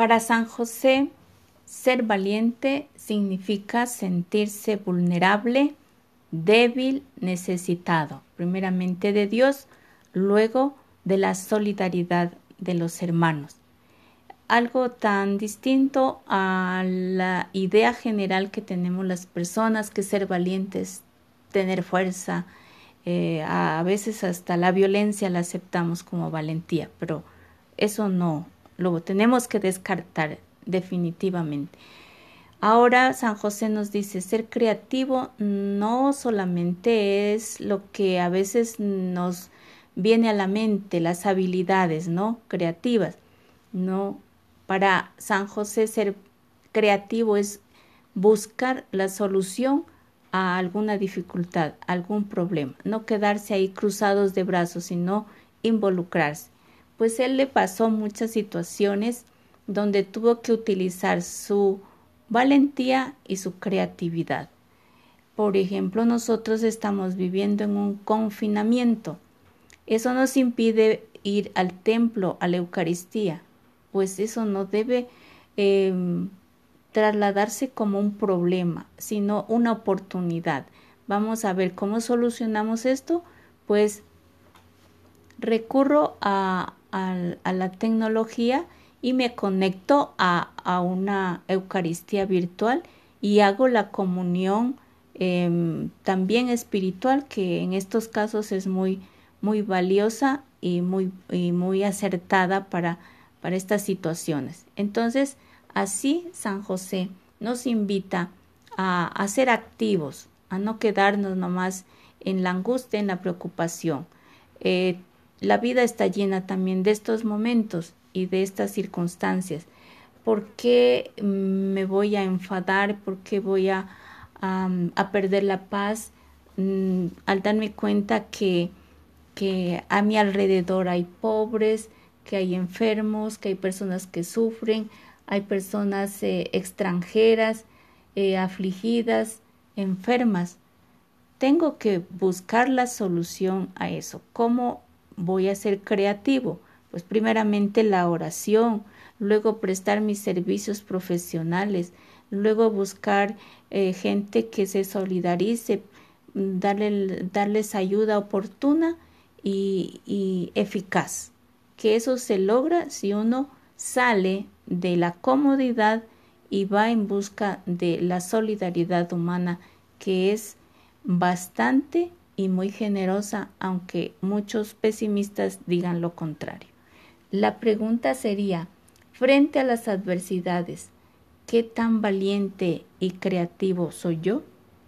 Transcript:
Para San José, ser valiente significa sentirse vulnerable, débil, necesitado, primeramente de Dios, luego de la solidaridad de los hermanos. Algo tan distinto a la idea general que tenemos las personas que ser valientes, tener fuerza, eh, a veces hasta la violencia la aceptamos como valentía, pero eso no, lo tenemos que descartar definitivamente. Ahora San José nos dice, ser creativo no solamente es lo que a veces nos viene a la mente, las habilidades, ¿no? Creativas. No, para San José ser creativo es buscar la solución a alguna dificultad, algún problema, no quedarse ahí cruzados de brazos, sino involucrarse. Pues él le pasó muchas situaciones donde tuvo que utilizar su valentía y su creatividad. Por ejemplo, nosotros estamos viviendo en un confinamiento. Eso nos impide ir al templo, a la Eucaristía, pues eso no debe em, trasladarse como un problema, sino una oportunidad. Vamos a ver cómo solucionamos esto, pues recurro a, la tecnología y me conecto a, una Eucaristía virtual y hago la comunión em, también espiritual, que en estos casos es muy, muy valiosa y muy, muy acertada para, para estas situaciones. Entonces, así San José nos invita a, a ser activos, a no quedarnos nomás en la angustia, en la preocupación. Eh, la vida está llena también de estos momentos y de estas circunstancias. ¿Por qué me voy a enfadar? ¿Por qué voy a, a, perder la paz mm, al darme cuenta que, que a mi alrededor hay pobres, que hay enfermos, que hay personas que sufren, hay personas eh, extranjeras, eh, afligidas, enfermas? Tengo que buscar la solución a eso. ¿Cómo voy a ser creativo? Pues primeramente la oración, luego prestar mis servicios profesionales, luego buscar eh, gente que se solidarice, darle, darles ayuda oportuna y, y eficaz. Que eso se logra si uno sale de la comodidad y va en busca de la solidaridad humana que es bastante y muy generosa, aunque muchos pesimistas digan lo contrario. La pregunta sería, frente a las adversidades, ¿qué tan valiente y creativo soy yo?